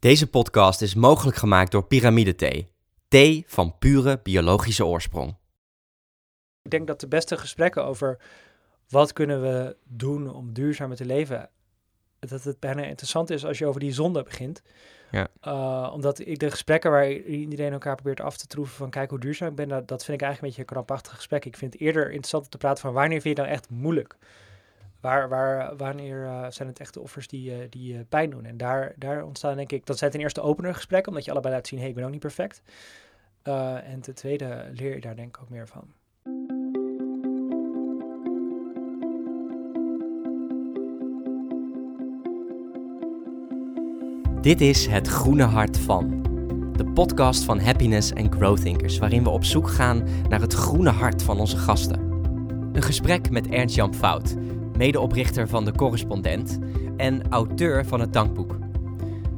Deze podcast is mogelijk gemaakt door Pyramide Thee. Thee van pure biologische oorsprong. Ik denk dat de beste gesprekken over wat kunnen we doen om duurzamer te leven, dat het bijna interessant is als je over die zonde begint. Ja. Uh, omdat ik de gesprekken waar iedereen elkaar probeert af te troeven van kijk hoe duurzaam ik ben, dat, dat vind ik eigenlijk een beetje een krampachtig gesprek. Ik vind het eerder interessant om te praten van wanneer vind je nou echt moeilijk? Waar, waar, wanneer uh, zijn het echt de offers die, uh, die uh, pijn doen? En daar, daar ontstaan denk ik, dat zijn ten eerste opener gesprekken, omdat je allebei laat zien, hé, hey, ik ben ook niet perfect. en ten tweede leer je daar denk ik ook meer van. Dit is Het Groene Hart van. De podcast van Happiness and Growth Thinkers, waarin we op zoek gaan naar het groene hart van onze gasten. Een gesprek met Ernst-Jan Fout, medeoprichter van De Correspondent en auteur van het Dankboek.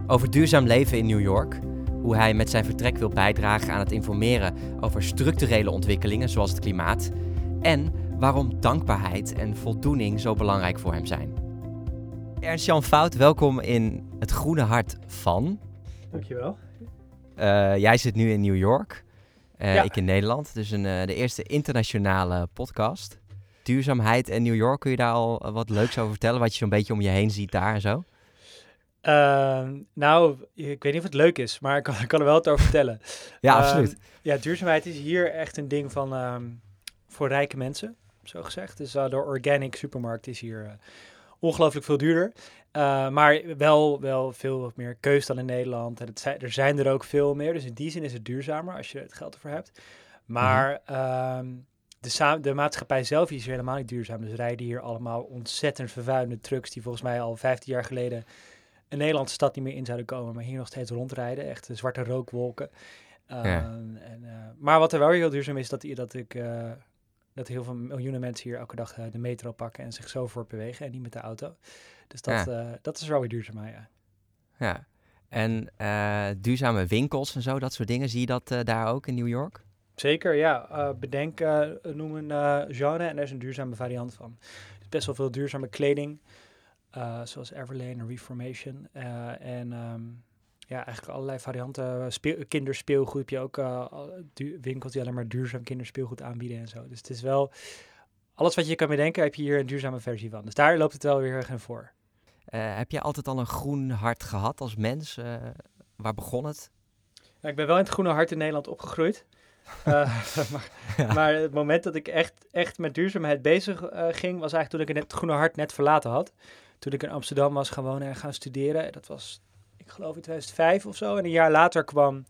Over duurzaam leven in New York, hoe hij met zijn vertrek wil bijdragen aan het informeren over structurele ontwikkelingen zoals het klimaat en waarom dankbaarheid en voldoening zo belangrijk voor hem zijn. Ernst-Jan Fout, welkom in het groene hart van. Dankjewel. Uh, jij zit nu in New York, uh, ja. ik in Nederland. Dus een, uh, de eerste internationale podcast. Duurzaamheid en New York, kun je daar al wat leuks over vertellen? Wat je zo'n beetje om je heen ziet daar en zo? Ehm, nou, ik weet niet of het leuk is, maar ik kan, ik kan er wel het over vertellen. ja, absoluut. Ja, duurzaamheid is hier echt een ding van um, voor rijke mensen, zo gezegd. Dus de organic supermarkt is hier ongelooflijk veel duurder. Uh, maar wel, wel veel meer keus dan in Nederland. En het er zijn er ook veel meer. Dus in die zin is het duurzamer als je het geld ervoor hebt. Maar mm de, de, maatschappij zelf is helemaal niet duurzaam. Dus rijden hier allemaal ontzettend vervuilende trucks... die volgens mij al 15 jaar geleden een Nederlandse stad niet meer in zouden komen... maar hier nog steeds rondrijden. Echt zwarte rookwolken. Uh, ja. en, uh, maar wat er wel heel duurzaam is, dat, dat ik dat heel veel miljoenen mensen hier elke dag uh, de metro pakken en zich zo voortbewegen en niet met de auto. Dus dat, ja. dat is wel weer duurzaam, ja. Ja, en duurzame winkels en zo, dat soort dingen, zie je dat daar ook in New York? Zeker, ja. bedenk, noem een genre en er is een duurzame variant van. Best wel veel duurzame kleding, zoals Everlane en Reformation. en um, ja, eigenlijk allerlei varianten. Speel, kinderspeelgoed heb je ook uh, winkels die alleen maar duurzaam kinderspeelgoed aanbieden en zo. Dus het is wel, alles wat je kan bedenken heb je hier een duurzame versie van. Dus daar loopt het wel weer erg in voor. Uh, heb je altijd al een groen hart gehad als mens? Uh, waar begon het? Ja, ik ben wel in het groene hart in Nederland opgegroeid. maar, ja. maar, het moment dat ik echt, echt met duurzaamheid bezig ging, was eigenlijk toen ik het groene hart net verlaten had. Toen ik in Amsterdam was gaan wonen en gaan studeren. Dat was ik geloof in 2005 of zo. En een jaar later kwam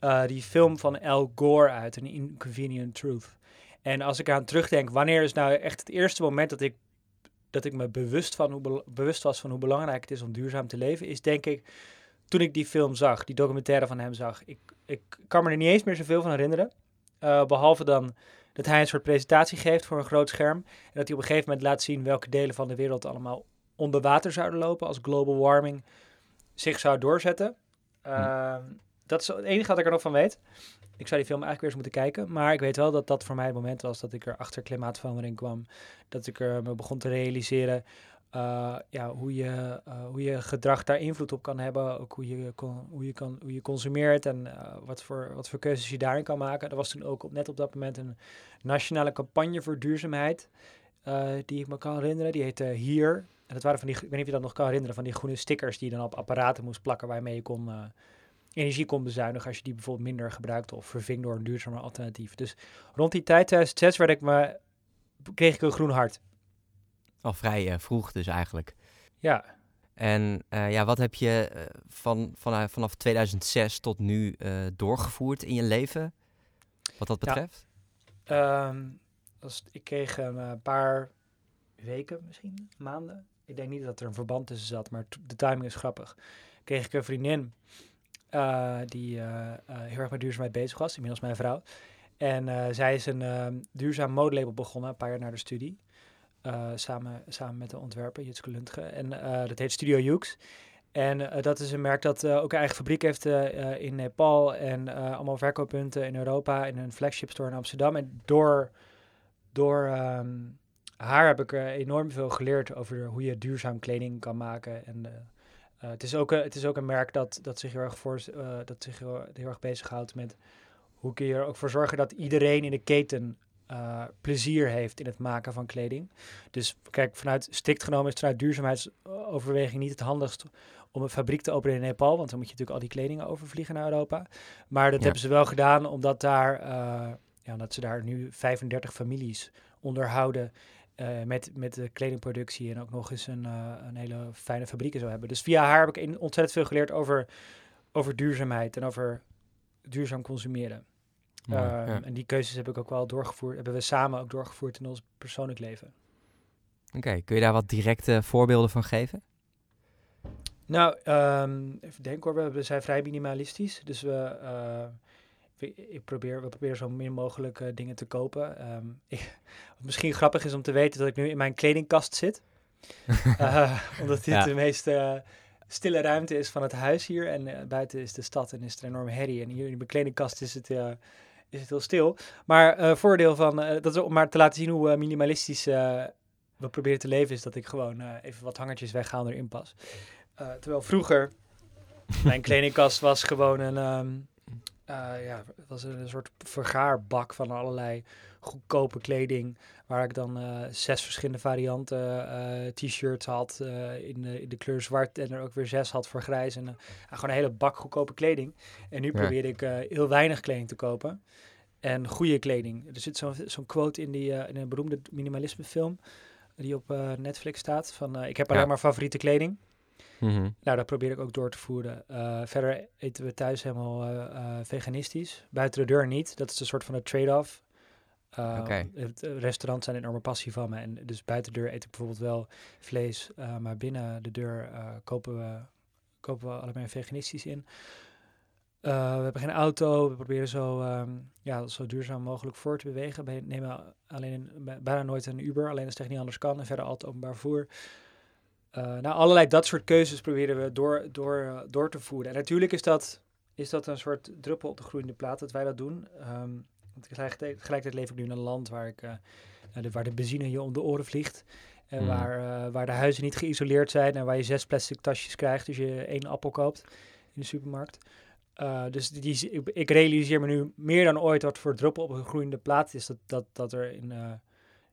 uh, die film van Al Gore uit, An Inconvenient Truth. En als ik aan terugdenk, wanneer is nou echt het eerste moment dat ik, dat ik me bewust, van hoe bewust was van hoe belangrijk het is om duurzaam te leven, is denk ik toen ik die film zag, die documentaire van hem zag. Ik, ik kan me er niet eens meer zoveel van herinneren. Uh, behalve dan dat hij een soort presentatie geeft voor een groot scherm. En dat hij op een gegeven moment laat zien welke delen van de wereld allemaal onder water zouden lopen als global warming zich zou doorzetten. Uh, dat is het enige wat ik er nog van weet. Ik zou die film eigenlijk weer eens moeten kijken. Maar ik weet wel dat dat voor mij het moment was dat ik er achter klimaatverandering kwam. Dat ik er me begon te realiseren uh, ja, hoe, je, uh, hoe je gedrag daar invloed op kan hebben. Ook hoe je, hoe je, kan, hoe je consumeert en uh, wat, voor, wat voor keuzes je daarin kan maken. Er was toen ook net op dat moment een nationale campagne voor duurzaamheid. die ik me kan herinneren. Die heette Hier. En dat waren van die, ik weet niet of je dat nog kan herinneren, van die groene stickers die je dan op apparaten moest plakken waarmee je kon, energie kon bezuinigen als je die bijvoorbeeld minder gebruikte of verving door een duurzamer alternatief. Dus rond die tijd, 2006, werd ik me, kreeg ik een groen hart. Al vrij uh, vroeg dus eigenlijk. Ja. En uh, ja, wat heb je van, van, vanaf 2006 tot nu doorgevoerd in je leven, wat dat betreft? Ja. Um, als, ik kreeg een paar weken misschien, maanden, ik denk niet dat er een verband tussen zat, maar de timing is grappig. Kreeg ik een vriendin uh, die uh, uh, heel erg met duurzaamheid bezig was, inmiddels mijn vrouw. En zij is een ehm, duurzaam modelabel begonnen, een paar jaar na de studie. Samen, samen met de ontwerper, Jutske Lundgen. En dat heet Studio Hughes. En dat is een merk dat ook een eigen fabriek heeft in Nepal en allemaal verkooppunten in Europa en een flagship store in Amsterdam. En door, door um, haar heb ik enorm veel geleerd over hoe je duurzaam kleding kan maken. En het, is ook, het is ook een merk dat, dat zich heel erg, voor, dat zich heel, heel erg bezighoudt met hoe kun je er ook voor zorgen dat iedereen in de keten uh, plezier heeft in het maken van kleding. Dus kijk, vanuit strikt genomen is het vanuit duurzaamheidsoverweging niet het handigst om een fabriek te openen in Nepal, want dan moet je natuurlijk al die kledingen overvliegen naar Europa. Maar dat hebben ze wel gedaan omdat daar, uh, ja, omdat ze daar nu 35 families onderhouden uh, met, met de kledingproductie en ook nog eens een, een hele fijne fabriek zo hebben. Dus via haar heb ik in, ontzettend veel geleerd over, over duurzaamheid en over duurzaam consumeren. Ehm, en die keuzes heb ik ook wel doorgevoerd, hebben we samen ook doorgevoerd in ons persoonlijk leven. Oké, kun je daar wat directe voorbeelden van geven? Nou, um, even denken hoor, we, zijn vrij minimalistisch. Dus we, uh, ik probeer, we proberen zo min mogelijk uh, dingen te kopen. Um, ik, misschien grappig is om te weten dat ik nu in mijn kledingkast zit. uh, omdat dit de meest stille ruimte is van het huis hier. En buiten is de stad en is er enorme herrie. En hier in mijn kledingkast is het is het heel stil. Maar uh, voordeel van, uh, dat is om maar te laten zien hoe uh, minimalistisch we proberen te leven, is dat ik gewoon even wat hangertjes weghaal erin pas. terwijl vroeger mijn kledingkast was gewoon een, um, ja, was een soort vergaarbak van allerlei goedkope kleding. Waar ik dan zes verschillende varianten t-shirts had in, de, in de kleur zwart. En er ook weer zes had voor grijs. En gewoon een hele bak goedkope kleding. En nu probeer ik heel weinig kleding te kopen. En goede kleding. Er zit zo'n zo'n quote in, die, in een beroemde minimalisme film. Die op Netflix staat. Van ik heb alleen maar favoriete kleding. -hmm. Nou, dat probeer ik ook door te voeren. verder eten we thuis helemaal veganistisch. Buiten de deur niet. Dat is een soort van een trade-off. Okay. Restaurants zijn een enorme passie van me. En dus buiten de deur eet ik bijvoorbeeld wel vlees. maar binnen de deur kopen, we, kopen we allemaal veganistisch in. Uh, we hebben geen auto, we proberen zo, um, ja, zo duurzaam mogelijk voor te bewegen. We nemen alleen bijna nooit een Uber, alleen als het echt niet anders kan. En verder altijd openbaar voer. Uh, nou, allerlei dat soort keuzes proberen we door, door, door te voeren. En natuurlijk is dat, is dat een soort druppel op de groeiende plaat dat wij dat doen. Um, tegelijkertijd, leef ik nu in een land waar, ik, uh, de, waar de benzine je om de oren vliegt. En mm. waar, waar de huizen niet geïsoleerd zijn en waar je zes plastic tasjes krijgt als je één appel koopt in de supermarkt. Dus die, ik, ik, realiseer me nu meer dan ooit wat voor druppel op een groeiende plaat is. Dat, dat, dat, er in,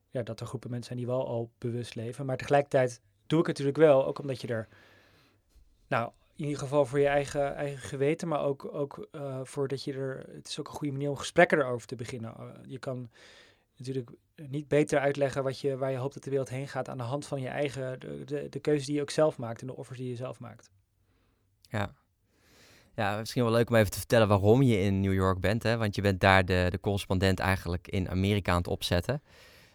ja, dat er groepen mensen zijn die wel al bewust leven. Maar tegelijkertijd doe ik het natuurlijk wel, ook omdat je er, nou, in ieder geval voor je eigen, eigen geweten, maar ook, ook uh, voor dat je er, het is ook een goede manier om gesprekken erover te beginnen. je kan natuurlijk niet beter uitleggen wat je, waar je hoopt dat de wereld heen gaat aan de hand van je eigen, de, de, de keuze die je ook zelf maakt en de offers die je zelf maakt. Ja, ja, misschien wel leuk om even te vertellen waarom je in New York bent. Hè? Want je bent daar de, de correspondent eigenlijk in Amerika aan het opzetten.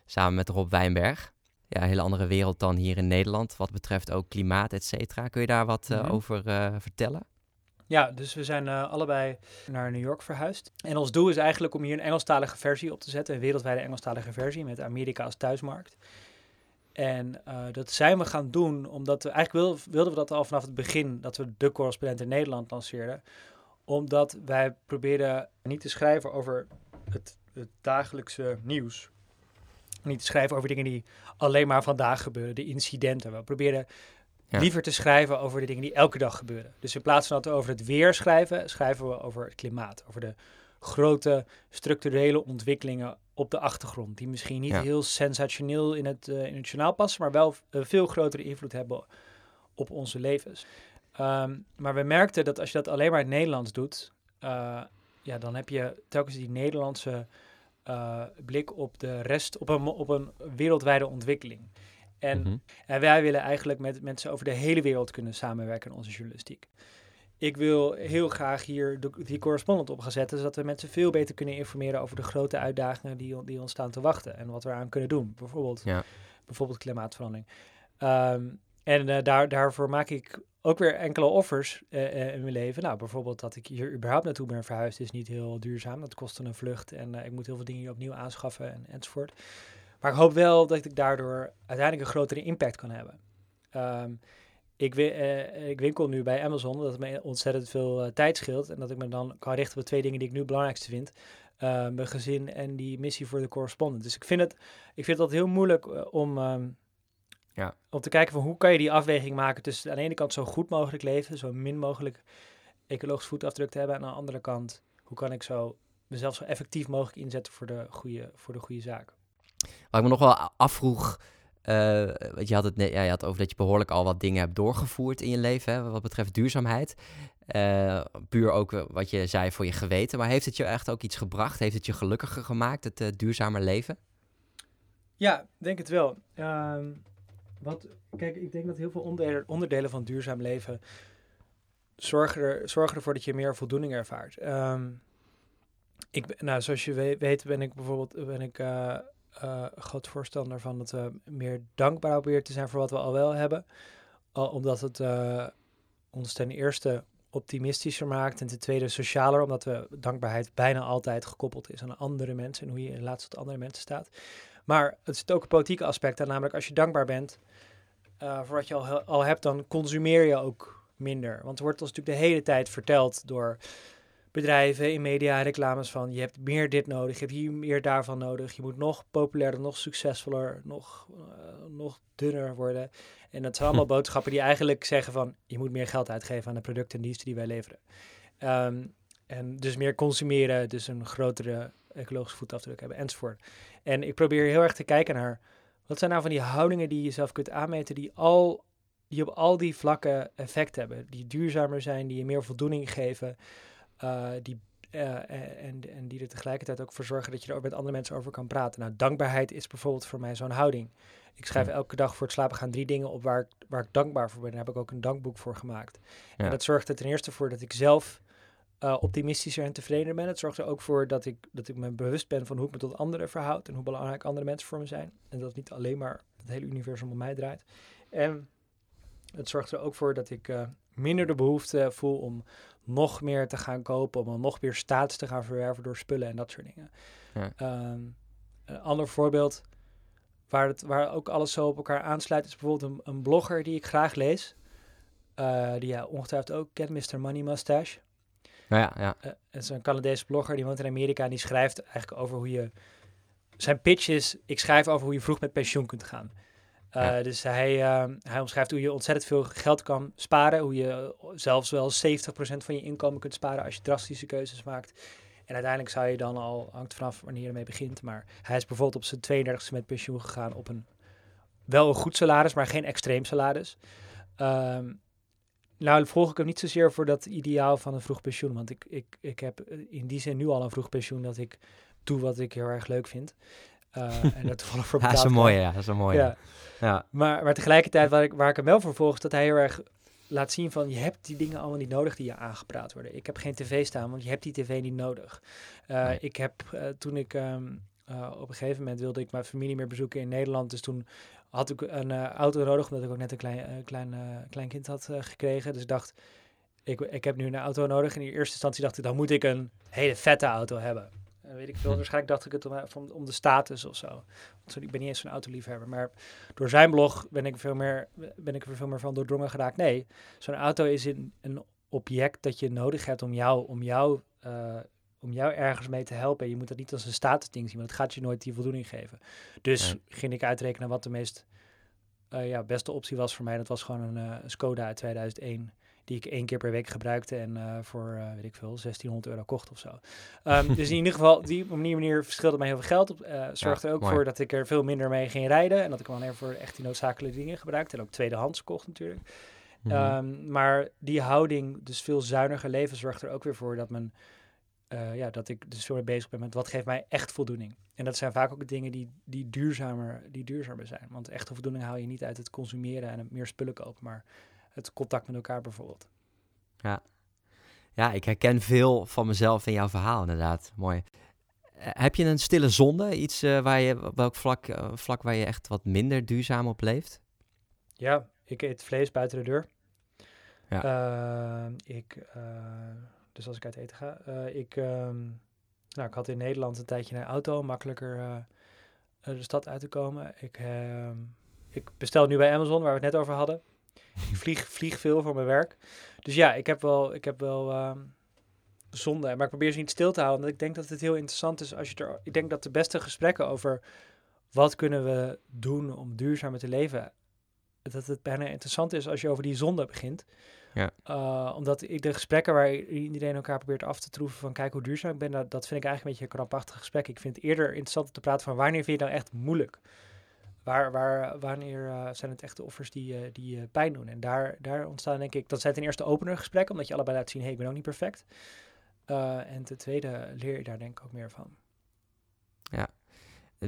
Samen met Rob Wijnberg. Ja, een hele andere wereld dan hier in Nederland. Wat betreft ook klimaat, et cetera. Kun je daar wat uh, over uh, vertellen? Ja, dus we zijn uh, allebei naar New York verhuisd. En ons doel is eigenlijk om hier een Engelstalige versie op te zetten. Een wereldwijde Engelstalige versie met Amerika als thuismarkt. En uh, dat zijn we gaan doen omdat we eigenlijk wilden, wilden we dat al vanaf het begin dat we de correspondent in Nederland lanceerden. Omdat wij probeerden niet te schrijven over het, het dagelijkse nieuws. Niet te schrijven over dingen die alleen maar vandaag gebeuren, de incidenten. We probeerden liever te schrijven over de dingen die elke dag gebeuren. Dus in plaats van dat we over het weer schrijven, schrijven we over het klimaat. Over de grote structurele ontwikkelingen op de achtergrond. Die misschien niet heel sensationeel in het, uh, in het journaal passen, maar wel een veel grotere invloed hebben op onze levens. Ehm, maar we merkten dat als je dat alleen maar in het Nederlands doet, uh, ja, dan heb je telkens die Nederlandse uh, blik op de rest, op een, op een wereldwijde ontwikkeling. En, mm -hmm. en wij willen eigenlijk met mensen over de hele wereld kunnen samenwerken in onze journalistiek ik wil heel graag hier de, die correspondent op gaan zetten, zodat we mensen veel beter kunnen informeren over de grote uitdagingen die, die ons staan te wachten en wat we eraan kunnen doen. Bijvoorbeeld, ja. bijvoorbeeld klimaatverandering. Um, en uh, daar, daarvoor maak ik ook weer enkele offers uh, in mijn leven. Nou, bijvoorbeeld dat ik hier überhaupt naartoe ben verhuisd is niet heel duurzaam. Dat kost een vlucht en ik moet heel veel dingen opnieuw aanschaffen en, enzovoort. Maar ik hoop wel dat ik daardoor uiteindelijk een grotere impact kan hebben. Um, ik, ik winkel nu bij Amazon, dat het me ontzettend veel tijd scheelt. En dat ik me dan kan richten op twee dingen die ik nu het belangrijkste vind. Uh, mijn gezin en die missie voor de correspondent. Dus ik vind het, ik vind altijd heel moeilijk om, um, Ja. Om te kijken van hoe kan je die afweging maken tussen aan de ene kant zo goed mogelijk leven, zo min mogelijk ecologisch voetafdruk te hebben. En aan de andere kant, hoe kan ik zo mezelf zo effectief mogelijk inzetten voor de goede, voor de goede zaak. Wat ik me nog wel afvroeg, uh, je had het net, ja, je had over dat je behoorlijk al wat dingen hebt doorgevoerd in je leven, hè, wat betreft duurzaamheid. Uh, puur ook wat je zei voor je geweten. Maar heeft het je echt ook iets gebracht? Heeft het je gelukkiger gemaakt, het uh, duurzamer leven? Ja, denk het wel. Ehm, wat, kijk, ik denk dat heel veel onderdelen, onderdelen van duurzaam leven zorgen, er, zorgen ervoor dat je meer voldoening ervaart. Um, ik, nou, zoals je weet, ben ik bijvoorbeeld ben ik, uh, uh, groot voorstander van dat we meer dankbaar proberen te zijn voor wat we al wel hebben. Omdat het uh, ons ten eerste optimistischer maakt en ten tweede socialer, omdat we dankbaarheid bijna altijd gekoppeld is aan andere mensen en hoe je in relatie tot andere mensen staat. Maar het zit ook een politieke aspect aan, namelijk als je dankbaar bent voor wat je al, al hebt, dan consumeer je ook minder. Want er wordt ons natuurlijk de hele tijd verteld door bedrijven in media reclames van je hebt meer dit nodig, je hebt hier meer daarvan nodig, je moet nog populairder, nog succesvoller, nog, uh, nog dunner worden. En dat zijn allemaal boodschappen die eigenlijk zeggen van je moet meer geld uitgeven aan de producten en diensten die wij leveren. Um, en dus meer consumeren, dus een grotere ecologische voetafdruk hebben enzovoort. En ik probeer heel erg te kijken naar wat zijn nou van die houdingen die je zelf kunt aanmeten die al die op al die vlakken effect hebben, die duurzamer zijn, die je meer voldoening geven. Uh, die, uh, en, en die er tegelijkertijd ook voor zorgen dat je er ook met andere mensen over kan praten. Nou, dankbaarheid is bijvoorbeeld voor mij zo'n houding. Ik schrijf elke dag voor het slapen gaan drie dingen op waar ik, waar ik dankbaar voor ben. Daar heb ik ook een dankboek voor gemaakt. Ja. En dat zorgt er ten eerste voor dat ik zelf uh, optimistischer en tevredener ben. Het zorgt er ook voor dat ik, dat ik me bewust ben van hoe ik me tot anderen verhoud en hoe belangrijk andere mensen voor me zijn. En dat niet alleen maar het hele universum om mij draait. En het zorgt er ook voor dat ik uh, minder de behoefte voel om nog meer te gaan kopen, om nog meer status te gaan verwerven door spullen en dat soort dingen. Ja. Um, een ander voorbeeld waar, het, waar ook alles zo op elkaar aansluit, is bijvoorbeeld een, een blogger die ik graag lees. Uh, die ja, ongetwijfeld ook kent, Mr. Money Mustache. Ja, ja. Uh, het is een Canadese blogger, die woont in Amerika en die schrijft eigenlijk over hoe je... Zijn pitch is, ik schrijf over hoe je vroeg met pensioen kunt gaan. Uh, ja. Dus hij, uh, hij omschrijft hoe je ontzettend veel geld kan sparen. Hoe je zelfs wel 70% van je inkomen kunt sparen als je drastische keuzes maakt. En uiteindelijk zou je dan al, hangt vanaf wanneer je ermee begint. Maar hij is bijvoorbeeld op zijn 32e met pensioen gegaan op een wel een goed salaris, maar geen extreem salaris. Um, nou, volg ik hem niet zozeer voor dat ideaal van een vroeg pensioen. Want ik, ik, ik heb in die zin nu al een vroeg pensioen dat ik doe wat ik heel erg leuk vind. Uh, en dat toevallig voor ja, dat is een mooie, ja, dat is een mooie. Ja. ja. Maar, maar tegelijkertijd, waar ik, waar ik hem wel voor volg, is dat hij heel erg laat zien van, je hebt die dingen allemaal niet nodig die je aangepraat worden. Ik heb geen tv staan, want je hebt die tv niet nodig. Uh, nee. Ik heb, uh, toen ik um, op een gegeven moment wilde ik mijn familie meer bezoeken in Nederland, dus toen had ik een auto nodig, omdat ik ook net een klein, klein, klein kind had gekregen. Dus ik dacht, ik, ik heb nu een auto nodig. En in eerste instantie dacht ik, dan moet ik een hele vette auto hebben. Uh, weet ik veel. Waarschijnlijk dacht ik het om, om, om de status of zo. Want ik ben niet eens zo'n autoliefhebber. Maar door zijn blog ben ik, veel meer, ben ik er veel meer van doordrongen geraakt. Nee, zo'n auto is een, een object dat je nodig hebt om jou, om jou, uh, om jou ergens mee te helpen. Je moet dat niet als een statusding zien, want het gaat je nooit die voldoening geven. Dus ja. ging ik uitrekenen wat de meest uh, ja, beste optie was voor mij. Dat was gewoon een, een Skoda uit 2001 die ik één keer per week gebruikte en uh, voor, uh, weet ik veel, 1600 euro kocht of zo. Um, dus in ieder geval, die manier, manier verschilde mij heel veel geld op. Uh, zorgde ja, er ook mooi. voor dat ik er veel minder mee ging rijden en dat ik wanneer voor echt die noodzakelijke dingen gebruikte en ook tweedehands kocht natuurlijk. Mm -hmm. um, maar die houding, dus veel zuiniger leven, zorgt er ook weer voor dat men uh, ja, dat ik dus meer bezig ben met wat geeft mij echt voldoening. En dat zijn vaak ook dingen die, die, duurzamer, die duurzamer zijn. Want echte voldoening haal je niet uit het consumeren en het meer spullen kopen, maar het contact met elkaar bijvoorbeeld. Ja. ja, ik herken veel van mezelf in jouw verhaal inderdaad. Mooi. Uh, heb je een stille zonde? Iets uh, waar je, welk vlak, uh, vlak waar je echt wat minder duurzaam op leeft? Ja, ik eet vlees buiten de deur. Ja. ik, dus als ik uit eten ga. ik, um, nou, ik had in Nederland een tijdje een auto, makkelijker de stad uit te komen. Ik, ehm, ik bestel nu bij Amazon, waar we het net over hadden. Ik vlieg, vlieg veel voor mijn werk. Dus ja, ik heb wel, ik heb wel uh, zonde. Maar ik probeer ze niet stil te houden. Want ik denk dat het heel interessant is als je er. Ik denk dat de beste gesprekken over wat kunnen we doen om duurzamer te leven dat het bijna interessant is als je over die zonde begint. Ja. Uh, omdat ik de gesprekken waar iedereen elkaar probeert af te troeven van kijk hoe duurzaam ik ben, dat, dat vind ik eigenlijk een beetje een krampachtig gesprek. Ik vind het eerder interessant om te praten van wanneer vind je nou echt moeilijk? Waar, waar, wanneer uh, zijn het echt de offers die, uh, die pijn doen? En daar, daar ontstaan denk ik, dat zijn ten eerste opener gesprekken, omdat je allebei laat zien, hé, hey, ik ben ook niet perfect. en ten tweede leer je daar denk ik ook meer van. Ja,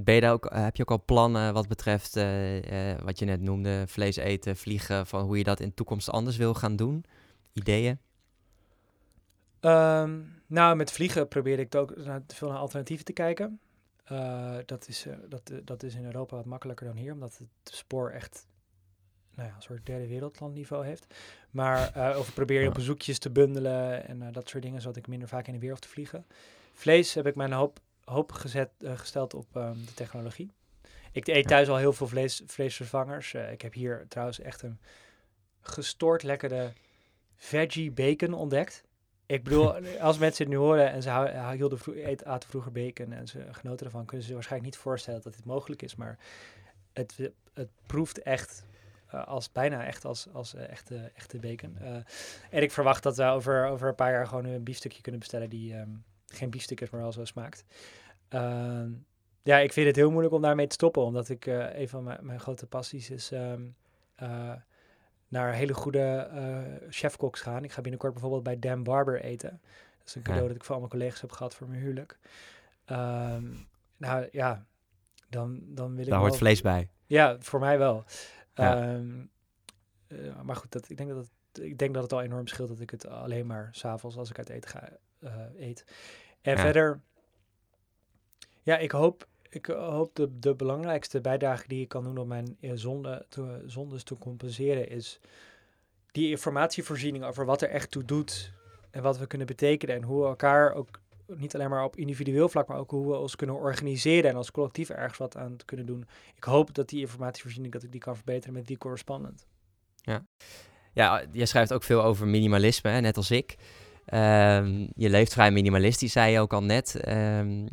ben je daar ook, heb je ook al plannen wat betreft uh, uh, wat je net noemde, vlees eten, vliegen, van hoe je dat in de toekomst anders wil gaan doen? Ideeën? Um, nou, met vliegen probeer ik ook naar, veel naar alternatieven te kijken. Uh, dat, is, dat, dat is in Europa wat makkelijker dan hier, omdat het spoor echt nou ja, een soort derde wereldlandniveau heeft. Maar of probeer je op bezoekjes te bundelen en dat soort dingen, zodat ik minder vaak in de weer hoef te vliegen. Vlees heb ik mijn hoop hoop gezet, uh, gesteld op um, de technologie. Ik eet thuis al heel veel vlees, vleesvervangers. Uh, ik heb hier trouwens echt een gestoord lekkere veggie bacon ontdekt. Ik bedoel, als mensen het nu horen en ze hielden vro eet, aten vroeger bacon en ze genoten ervan, kunnen ze zich waarschijnlijk niet voorstellen dat dit mogelijk is. Maar het, het proeft echt uh, als bijna echt als, als uh, echte, echte bacon. Uh, en ik verwacht dat we over, over een paar jaar gewoon een biefstukje kunnen bestellen die, um, geen biefstuk maar wel zo smaakt. Uh, ja, ik vind het heel moeilijk om daarmee te stoppen, omdat ik uh, een van mijn, mijn, grote passies is um, uh, naar hele goede uh, chefkoks gaan. Ik ga binnenkort bijvoorbeeld bij Dan Barber eten. Dat is een cadeau ja. dat ik voor al mijn collega's heb gehad voor mijn huwelijk. Um, nou ja, dan, dan wil ik. Daar hoort vlees bij. Ja, voor mij wel. Ja. Um, maar goed, dat, ik, denk dat het, ik denk dat het al enorm scheelt dat ik het alleen maar s'avonds als ik uit eten ga eet. En ja. verder, ja, ik hoop, ik hoop de, de belangrijkste bijdrage die ik kan doen om mijn uh, zonde te, zondes te compenseren is die informatievoorziening over wat er echt toe doet en wat we kunnen betekenen en hoe we elkaar ook niet alleen maar op individueel vlak, maar ook hoe we ons kunnen organiseren en als collectief ergens wat aan kunnen doen. Ik hoop dat die informatievoorziening, dat ik die kan verbeteren met die correspondent. Ja, ja jij schrijft ook veel over minimalisme, hè, net als ik. Um, je leeft vrij minimalistisch, zei je ook al net. Um,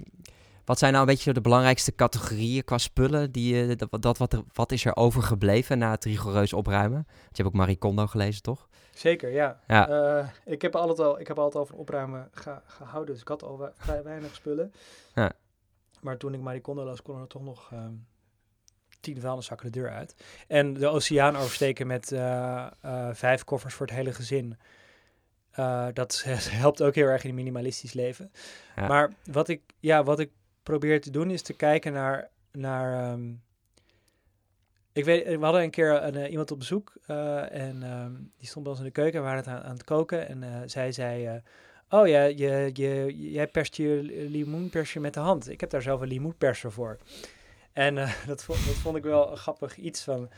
wat zijn nou een beetje de belangrijkste categorieën qua spullen? Die, dat, dat, wat, wat is er overgebleven na het rigoureus opruimen? je hebt ook Marie Kondo gelezen, toch? Zeker, ja. ja. Uh, ik, heb altijd al, ik heb altijd al van opruimen ge, gehouden, dus ik had al vrij weinig spullen. Ja. Maar toen ik Marie Kondo las, kon er toch nog um, tien vuilniszakken de deur uit. En de oceaan oversteken met uh, uh, vijf koffers voor het hele gezin. Uh, dat helpt ook heel erg in een minimalistisch leven. Ja. Maar wat ik, ja, wat ik probeer te doen is te kijken naar. naar um, ik weet, we hadden een keer een, uh, iemand op bezoek uh, en um, die stond bij ons in de keuken. We waren het aan, aan het koken en zij zei: Oh ja, je, je, jij perst je limoenpersje met de hand. Ik heb daar zelf een limoenperser voor. En dat, vond, dat vond ik wel een grappig iets van.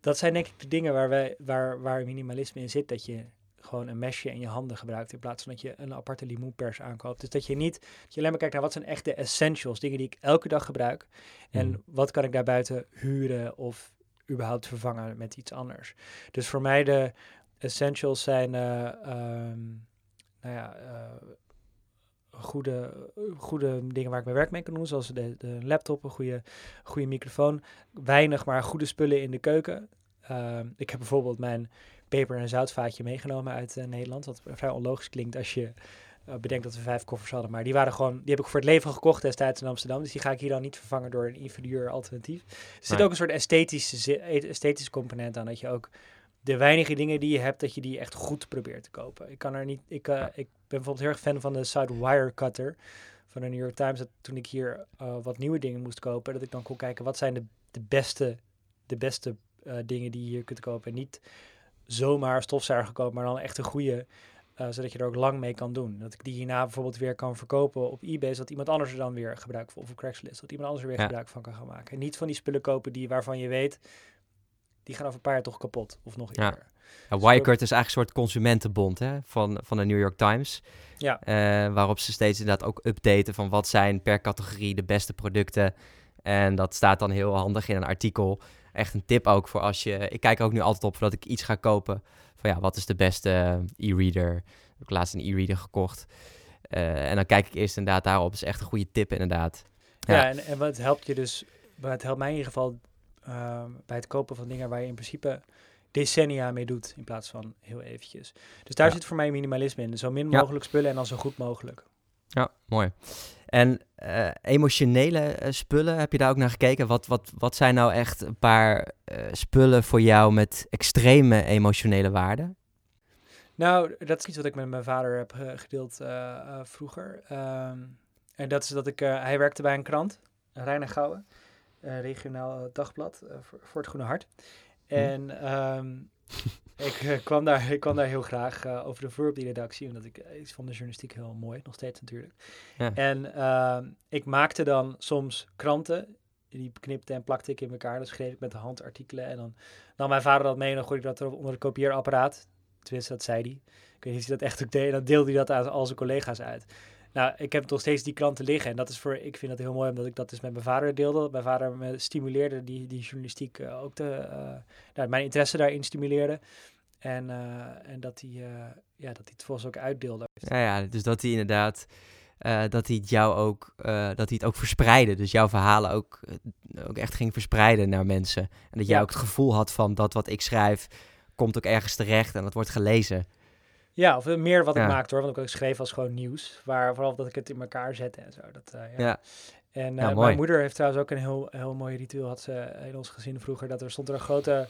Dat zijn denk ik de dingen waar, wij, waar, waar minimalisme in zit. Dat je gewoon een mesje in je handen gebruikt in plaats van dat je een aparte limoenpers aankoopt. Dus dat je niet, dat je alleen maar kijkt naar wat zijn echt de essentials, dingen die ik elke dag gebruik. En mm. wat kan ik daarbuiten huren of überhaupt vervangen met iets anders. Dus voor mij de essentials zijn, uh, um, nou ja, uh, goede, goede dingen waar ik mijn werk mee kan doen, zoals de, de laptop, een goede, goede microfoon, weinig maar goede spullen in de keuken. Uh, ik heb bijvoorbeeld mijn peper- en zoutvaatje meegenomen uit uh, Nederland. Wat vrij onlogisch klinkt als je uh, bedenkt dat we vijf koffers hadden. Maar die waren gewoon, die heb ik voor het leven gekocht destijds in Amsterdam. Dus die ga ik hier dan niet vervangen door een inferieur alternatief. Er zit nee. ook een soort esthetische, esthetische component aan. Dat je ook de weinige dingen die je hebt, dat je die echt goed probeert te kopen. Ik kan er niet, ik, uh, ik ben bijvoorbeeld heel erg fan van de Side Wire Cutter van de New York Times. Dat toen ik hier wat nieuwe dingen moest kopen, dat ik dan kon kijken wat zijn de, de beste, de beste dingen die je hier kunt kopen. En niet zomaar stofzuiger koop, maar dan echt een goede, uh, zodat je er ook lang mee kan doen. Dat ik die hierna bijvoorbeeld weer kan verkopen op eBay, zodat iemand anders er dan weer gebruik van, of op Craigslist, dat iemand anders er weer ja. gebruik van kan gaan maken. En niet van die spullen kopen die waarvan je weet, die gaan over een paar jaar toch kapot, of nog ja. eerder. Ja, Wirecard is eigenlijk een soort consumentenbond hè, van, van de New York Times. Ja. Uh, waarop ze steeds inderdaad ook updaten van wat zijn per categorie de beste producten. En dat staat dan heel handig in een artikel echt een tip ook voor als je... Ik kijk ook nu altijd op voordat ik iets ga kopen. Van ja, wat is de beste eh, e-reader? Ik heb laatst een e-reader gekocht. Uh, en dan kijk ik eerst inderdaad daarop. Dat is echt een goede tip inderdaad. Ja, ja en, en wat helpt je dus... Wat helpt mij in ieder geval ehm, bij het kopen van dingen waar je in principe decennia mee doet, in plaats van heel eventjes. Dus daar Ja. zit voor mij minimalisme in. Zo min Ja. mogelijk spullen en dan zo goed mogelijk. Ja, mooi. En eh, emotionele eh, spullen, heb je daar ook naar gekeken? Wat, wat, wat zijn nou echt een paar eh, spullen voor jou met extreme emotionele waarde? Nou, dat is iets wat ik met mijn vader heb gedeeld vroeger. Ehm, en dat is dat ik, hij werkte bij een krant, Rijn en Gouwen, een regionaal dagblad voor, voor het Groene Hart. En ehm, ik, eh, kwam daar, ik kwam daar heel graag eh, over de vloer op die redactie, omdat ik eh, iets vond de journalistiek heel mooi, nog steeds natuurlijk. Ja. En ehm, ik maakte dan soms kranten, die knipte en plakte ik in elkaar. Dan schreef ik met de hand artikelen en dan nam mijn vader dat mee en dan gooide ik dat er onder het kopieerapparaat. Tenminste, dat zei hij. Ik weet niet of hij dat echt ook deed. En dan deelde hij dat aan al zijn collega's uit. Nou, ik heb nog steeds die kranten liggen. En dat is voor, ik vind dat heel mooi, omdat ik dat dus met mijn vader deelde. Dat Mijn vader me stimuleerde die, die journalistiek ook te, nou, mijn interesse daarin stimuleerde. En, eh, en dat hij, eh, ja, dat hij het volgens ook uitdeelde. Ja, ja, dus dat hij inderdaad, eh, dat hij het jou ook, dat hij het ook verspreidde. Dus jouw verhalen ook, ook echt ging verspreiden naar mensen. En dat jij Ja. ook het gevoel had van dat wat ik schrijf, komt ook ergens terecht en dat wordt gelezen. Ja, of meer wat Ja. ik maakte hoor. Want ik schreef als gewoon nieuws. Waar, vooral dat ik het in elkaar zette en zo. Dat, ja. Ja. En mijn moeder heeft trouwens ook een heel, heel mooi ritueel had ze in ons gezin vroeger. Dat er stond er een grote,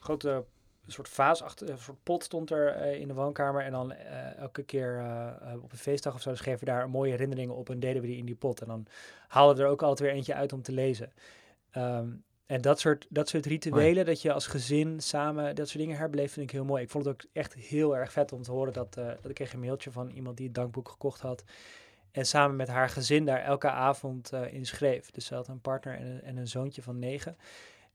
grote soort vaas achter, een soort pot stond er eh, in de woonkamer. En dan eh, elke keer eh, op een feestdag of zo schreven we daar mooie herinneringen op en deden we die in die pot. En dan haalden we er ook altijd weer eentje uit om te lezen. Ehm, en dat soort, dat soort rituelen, dat je als gezin samen dat soort dingen herbeleeft, vind ik heel mooi. Ik vond het ook echt heel erg vet om te horen dat, dat ik kreeg een mailtje van iemand die het dankboek gekocht had. En samen met haar gezin daar elke avond in schreef. Dus ze had een partner en een, en een zoontje van negen.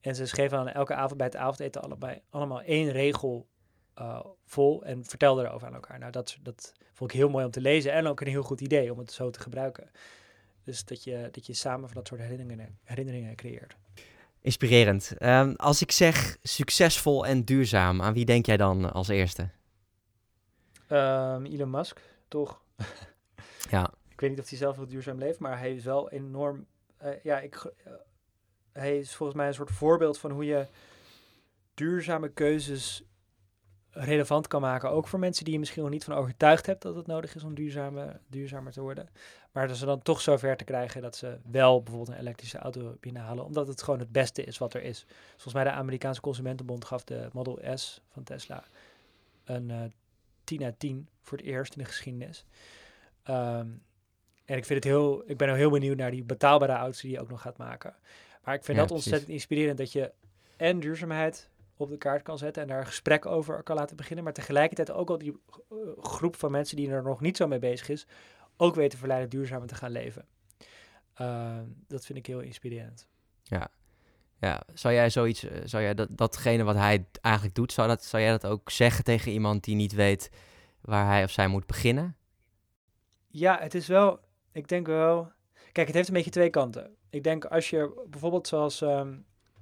En ze schreef dan elke avond bij het avondeten allebei, allemaal één regel eh, vol en vertelde erover aan elkaar. Nou, dat, dat vond ik heel mooi om te lezen en ook een heel goed idee om het zo te gebruiken. Dus dat je, dat je samen van dat soort herinneringen, herinneringen creëert. Inspirerend. Ehm, als ik zeg succesvol en duurzaam, aan wie denk jij dan als eerste? Ehm, Elon Musk, toch? Ja, Ik weet niet of hij zelf heel duurzaam leeft, maar hij is wel enorm. eh, ja, ik, eh, hij is volgens mij een soort voorbeeld van hoe je duurzame keuzes relevant kan maken. Ook voor mensen die je misschien nog niet van overtuigd hebt dat het nodig is om duurzame, duurzamer te worden. Maar dat ze dan toch zover te krijgen dat ze wel bijvoorbeeld een elektrische auto binnenhalen. Omdat het gewoon het beste is wat er is. Volgens mij de Amerikaanse Consumentenbond gaf de Model S van Tesla een eh 10 uit 10 voor het eerst in de geschiedenis. Ehm, en ik vind het heel, ik ben ook heel benieuwd naar die betaalbare auto's die je ook nog gaat maken. Maar ik vind Ja, dat precies. ontzettend inspirerend dat je en duurzaamheid op de kaart kan zetten en daar een gesprek over kan laten beginnen, maar tegelijkertijd ook al die eh, groep van mensen die er nog niet zo mee bezig is, ook weten te verleiden duurzamer te gaan leven. Ehm, dat vind ik heel inspirerend. ja. Zou jij zoiets, eh, zou jij dat, datgene wat hij eigenlijk doet, zou, dat, zou jij dat ook zeggen tegen iemand die niet weet waar hij of zij moet beginnen? Ja, het is wel, ik denk wel. Kijk, het heeft een beetje twee kanten. Ik denk als je bijvoorbeeld zoals, ehm,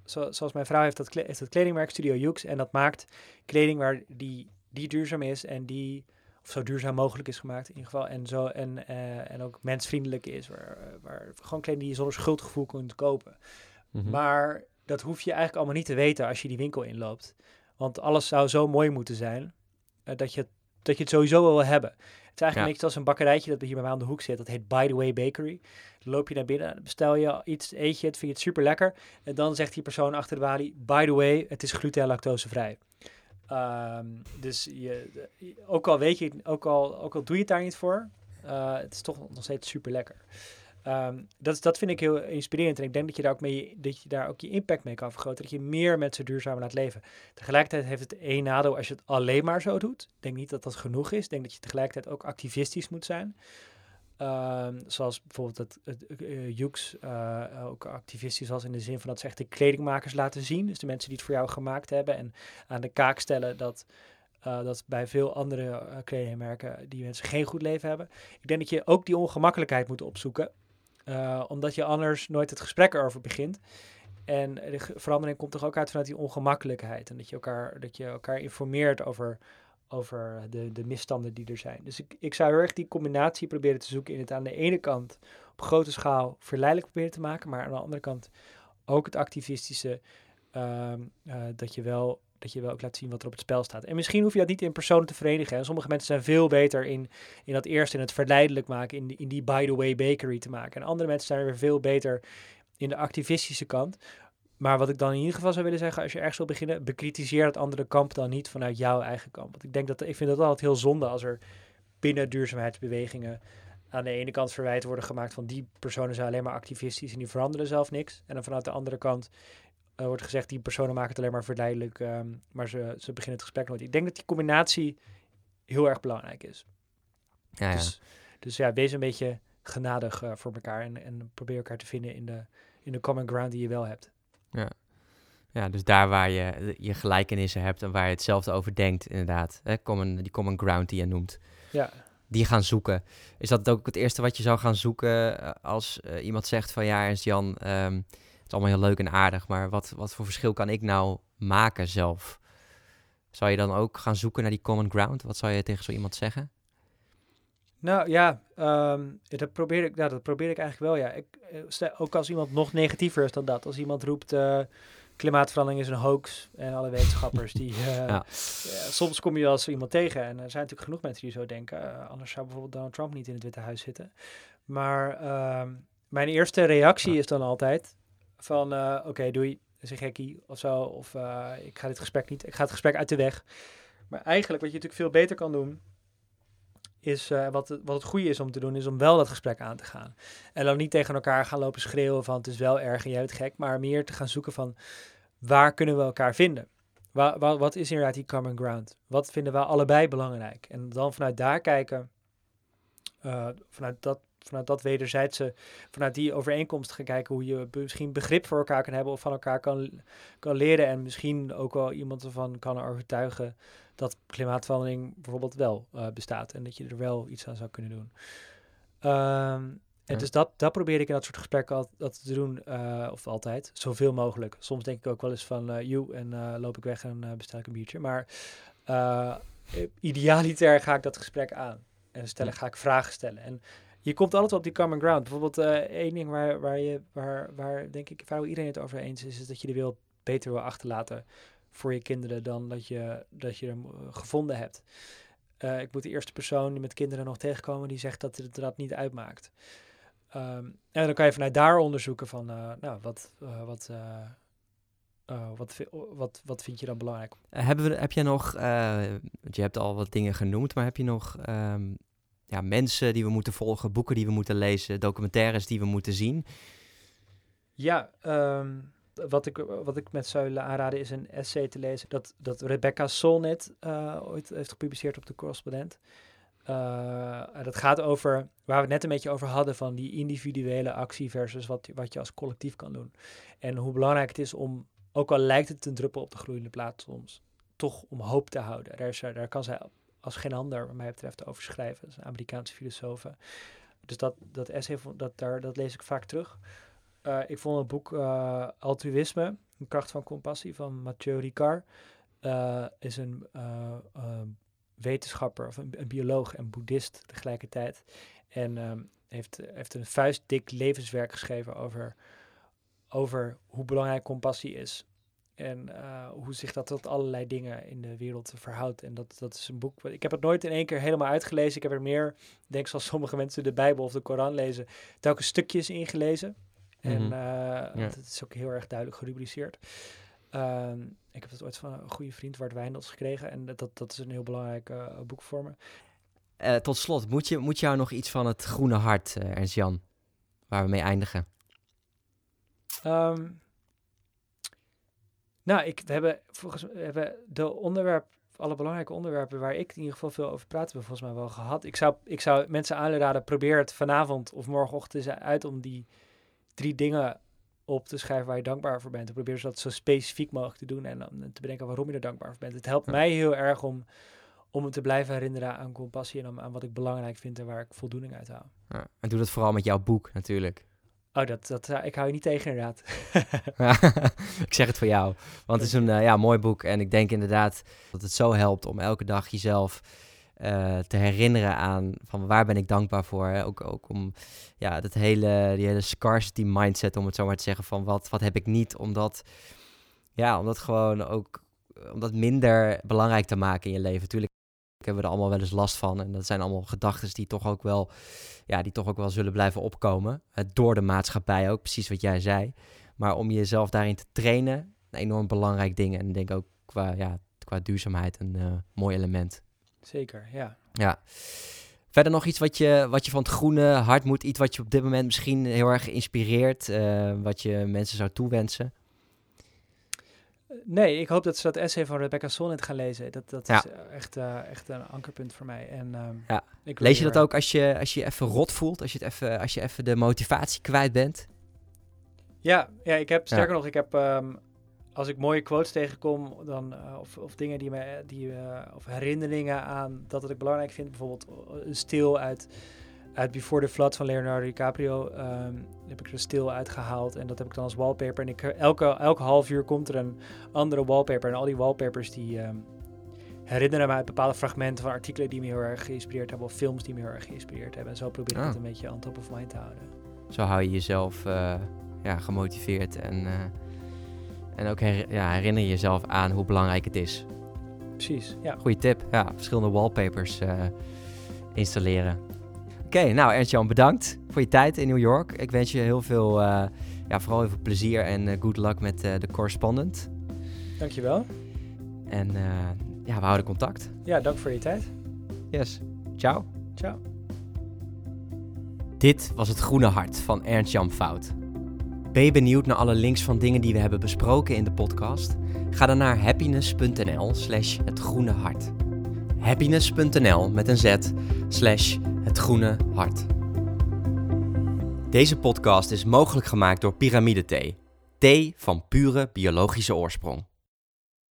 zo- zoals mijn vrouw heeft dat, heeft dat kledingmerk Studio Jukes en dat maakt kleding waar die, die duurzaam is en die of zo duurzaam mogelijk is gemaakt in ieder geval en zo en, eh, en ook mensvriendelijk is, waar, eh, waar gewoon kleding die je zonder schuldgevoel kunt kopen. Mhm. Maar dat hoef je eigenlijk allemaal niet te weten als je die winkel inloopt. Want alles zou zo mooi moeten zijn eh, dat, je, dat je het sowieso wel wil hebben. Het is eigenlijk Ja. een beetje als een bakkerijtje dat hier bij mij aan de hoek zit. Dat heet By the Way Bakery. Dan loop je naar binnen, bestel je iets, eet je het, vind je het super lekker. En dan zegt die persoon achter de balie, by the way, het is gluten- en lactosevrij. Ehm, dus je, ook al weet je, ook al, ook al doe je het daar niet voor, eh, het is toch nog steeds super lekker. Ehm, dat, dat vind ik heel inspirerend. En ik denk dat je daar ook mee, dat je daar ook je impact mee kan vergroten. Dat je meer mensen duurzamer laat leven. Tegelijkertijd heeft het één nadeel als je het alleen maar zo doet. Ik denk niet dat dat genoeg is. Ik denk dat je tegelijkertijd ook activistisch moet zijn. Ehm, zoals bijvoorbeeld het, het eh, Jukes eh, ook activistisch was in de zin van dat ze echt de kledingmakers laten zien. Dus de mensen die het voor jou gemaakt hebben. En aan de kaak stellen dat, eh, dat bij veel andere eh, kledingmerken die mensen geen goed leven hebben. Ik denk dat je ook die ongemakkelijkheid moet opzoeken. Eh, omdat je anders nooit het gesprek erover begint. En de verandering komt toch ook uit vanuit die ongemakkelijkheid. En dat je elkaar, dat je elkaar informeert over, over de, de misstanden die er zijn. Dus ik, ik zou heel erg die combinatie proberen te zoeken in het aan de ene kant op grote schaal verleidelijk proberen te maken, maar aan de andere kant ook het activistische ehm, eh, dat, je wel, dat je wel ook laat zien wat er op het spel staat. En misschien hoef je dat niet in personen te verenigen. Sommige mensen zijn veel beter in, in dat eerste, in het verleidelijk maken, in, in die by the way bakery te maken. En andere mensen zijn weer veel beter in de activistische kant. Maar wat ik dan in ieder geval zou willen zeggen, als je ergens wil beginnen, bekritiseer het andere kamp dan niet vanuit jouw eigen kamp. Want ik denk dat ik vind dat altijd heel zonde als er binnen duurzaamheidsbewegingen aan de ene kant verwijten worden gemaakt van die personen zijn alleen maar activistisch en die veranderen zelf niks. En dan vanuit de andere kant eh, wordt gezegd die personen maken het alleen maar verleidelijk, ehm, maar ze, ze beginnen het gesprek nooit. Ik denk dat die combinatie heel erg belangrijk is. Ja, ja. Dus, dus ja, wees een beetje genadig eh, voor elkaar en, en probeer elkaar te vinden in de, in de common ground die je wel hebt. ja, dus daar waar je je gelijkenissen hebt en waar je hetzelfde over denkt, inderdaad. Hè, common, die common ground die je noemt. Ja, Die gaan zoeken. Is dat ook het eerste wat je zou gaan zoeken eh, als eh, iemand zegt van ja, Ernst Jan, ehm, het is allemaal heel leuk en aardig, maar wat, wat voor verschil kan ik nou maken zelf? Zou je dan ook gaan zoeken naar die common ground? Wat zou je tegen zo iemand zeggen? Nou ja, ehm, dat, probeer ik, ja, dat probeer ik eigenlijk wel. Ja. Ik, eh, ook als iemand nog negatiever is dan dat. Als iemand roept eh, klimaatverandering is een hoax en alle wetenschappers die... eh, Ja. ja, soms kom je wel eens iemand tegen en er zijn natuurlijk genoeg mensen die zo denken. Anders zou bijvoorbeeld Donald Trump niet in het Witte Huis zitten. Maar ehm, mijn eerste reactie is dan altijd van eh, oké doei, dat is een gekkie of zo. Of eh, ik ga dit gesprek niet, ik ga het gesprek uit de weg. Maar eigenlijk wat je natuurlijk veel beter kan doen is eh, wat, wat het goede is om te doen, is om wel dat gesprek aan te gaan. En dan niet tegen elkaar gaan lopen schreeuwen van het is wel erg en jij bent gek, maar meer te gaan zoeken van waar kunnen we elkaar vinden? Wa, wa- wat is inderdaad die common ground? Wat vinden we allebei belangrijk? En dan vanuit daar kijken, vanuit, dat, vanuit dat wederzijdse, vanuit die overeenkomst gaan kijken hoe je misschien begrip voor elkaar kan hebben of van elkaar kan, kan leren en misschien ook wel iemand ervan kan overtuigen dat klimaatverandering bijvoorbeeld wel eh, bestaat en dat je er wel iets aan zou kunnen doen. Ehm, en Ja. dus dat, dat probeer ik in dat soort gesprekken al, dat te doen, eh, of altijd, zoveel mogelijk. Soms denk ik ook wel eens van, you, en eh, loop ik weg en bestel ik een biertje. Maar idealiter ga ik dat gesprek aan. En stellen, ga ik vragen stellen. En je komt altijd op die common ground. Bijvoorbeeld eh één ding waar, waar, je, waar, waar denk ik vrijwel iedereen het over eens is, is dat je de wereld beter wil achterlaten voor je kinderen dan dat je, dat je hem eh, gevonden hebt. Eh, ik moet de eerste persoon die met kinderen nog tegenkomen die zegt dat het dat niet uitmaakt. Ehm, en dan kan je vanuit daar onderzoeken van, nou, wat, wat, wat, wat, wat vind je dan belangrijk? Hebben we, heb je nog, je hebt al wat dingen genoemd, maar heb je nog ehm, ja, mensen die we moeten volgen, boeken die we moeten lezen, documentaires die we moeten zien? Ja, ehm, wat, ik, wat ik met aanraden is een essay te lezen dat, dat Rebecca Solnit eh, ooit heeft gepubliceerd op de correspondent. En dat gaat over, waar we het net een beetje over hadden, van die individuele actie versus wat, wat je als collectief kan doen. En hoe belangrijk het is om, ook al lijkt het een druppel op de gloeiende plaat soms, toch om hoop te houden. Daar, is, daar kan zij als geen ander, wat mij betreft, over schrijven. Dat is een Amerikaanse filosoof. Dus dat, dat essay, dat, daar, dat lees ik vaak terug. Eh, ik vond het boek eh, Altruïsme, een kracht van compassie van Mathieu Ricard. eh, is een wetenschapper of een, een bioloog en boeddhist tegelijkertijd. En ehm, heeft, heeft een vuistdik levenswerk geschreven over, over hoe belangrijk compassie is. En eh, hoe zich dat tot allerlei dingen in de wereld verhoudt. En dat, dat is een boek. Ik heb het nooit in één keer helemaal uitgelezen. Ik heb er meer, ik denk zoals sommige mensen de Bijbel of de Koran lezen, telkens stukjes ingelezen. En want het is ook heel erg duidelijk gerubriceerd. Ehm, ik heb het ooit van een goede vriend, Wart Wijndels, gekregen. En dat, dat is een heel belangrijk eh, boek voor me. Tot slot, moet, je, moet jou nog iets van het groene hart, eh, Ernst Jan, waar we mee eindigen? Ehm, nou, ik, we hebben volgens we hebben de onderwerp, alle belangrijke onderwerpen waar ik in ieder geval veel over praat, hebben we volgens mij wel gehad. Ik zou, ik zou mensen aanraden, probeer het vanavond of morgenochtend eens uit om die drie dingen op te schrijven waar je dankbaar voor bent. En probeer dat zo specifiek mogelijk te doen en dan te bedenken waarom je er dankbaar voor bent. Het helpt Ja. mij heel erg om, om me te blijven herinneren aan compassie en aan, aan wat ik belangrijk vind en waar ik voldoening uit haal. Ja, en doe dat vooral met jouw boek natuurlijk. Oh, dat, dat, eh, ik hou je niet tegen inderdaad. ik zeg het voor jou. Want het is een eh, ja, mooi boek. En ik denk inderdaad dat het zo helpt om elke dag jezelf eh, te herinneren aan van waar ben ik dankbaar voor. Hè? Ook, ook om ja, dat hele, die hele scarcity mindset, om het zo maar te zeggen, van wat, wat heb ik niet, omdat Ja, om dat gewoon ook om dat minder belangrijk te maken in je leven. Tuurlijk hebben we er allemaal wel eens last van. En dat zijn allemaal gedachten die toch ook wel, ja, die toch ook wel zullen blijven opkomen. door de maatschappij ook, precies wat jij zei. Maar om jezelf daarin te trainen, een enorm belangrijk ding. En ik denk ook qua, ja, qua duurzaamheid een uh, mooi element. Zeker, ja. Ja. Verder nog iets wat je, wat je van het groene hart moet, iets wat je op dit moment misschien heel erg inspireert, uh, wat je mensen zou toewensen? Nee, ik hoop dat ze dat essay van Rebecca Solnit gaan lezen. Dat, dat is echt, uh, echt een ankerpunt voor mij. En, uh, ja. Lees je dat ook als je, als je even rot voelt? Als je, het even, als je even de motivatie kwijt bent? Ja, ja ik heb, sterker nog, ik heb, um, als ik mooie quotes tegenkom, dan, uh, of, of dingen die me, die, uh, of herinneringen aan dat wat ik belangrijk vind, bijvoorbeeld een stil uit uit Before the Flood van Leonardo DiCaprio um, heb ik er stil uitgehaald. En dat heb ik dan als wallpaper. En ik, elke, elke half uur komt er een andere wallpaper. En al die wallpapers die um, herinneren mij bepaalde fragmenten van artikelen die me heel erg geïnspireerd hebben. Of films die me heel erg geïnspireerd hebben. En zo probeer ik ah. het een beetje on top of mind te houden. Zo hou je jezelf uh, ja, gemotiveerd. En, uh, en ook her ja, herinner je jezelf aan hoe belangrijk het is. Precies, ja. Goeie tip. Ja, verschillende wallpapers uh, installeren. Oké, nou Ernst-Jan, bedankt voor je tijd in New York. Ik wens je heel veel, uh, ja, vooral heel veel plezier en uh, good luck met uh, de correspondent. Dankjewel. En ja, we houden contact. Ja, dank voor je tijd. Yes. Ciao. Ciao. Dit was het Groene Hart van Ernst-Jan Fout. Ben je benieuwd naar alle links van dingen die we hebben besproken in de podcast? Ga dan naar happiness.nl slash het groene hart. happiness.nl met een z slash het Groene Hart. Deze podcast is mogelijk gemaakt door Pyramide Thee. Thee van pure biologische oorsprong.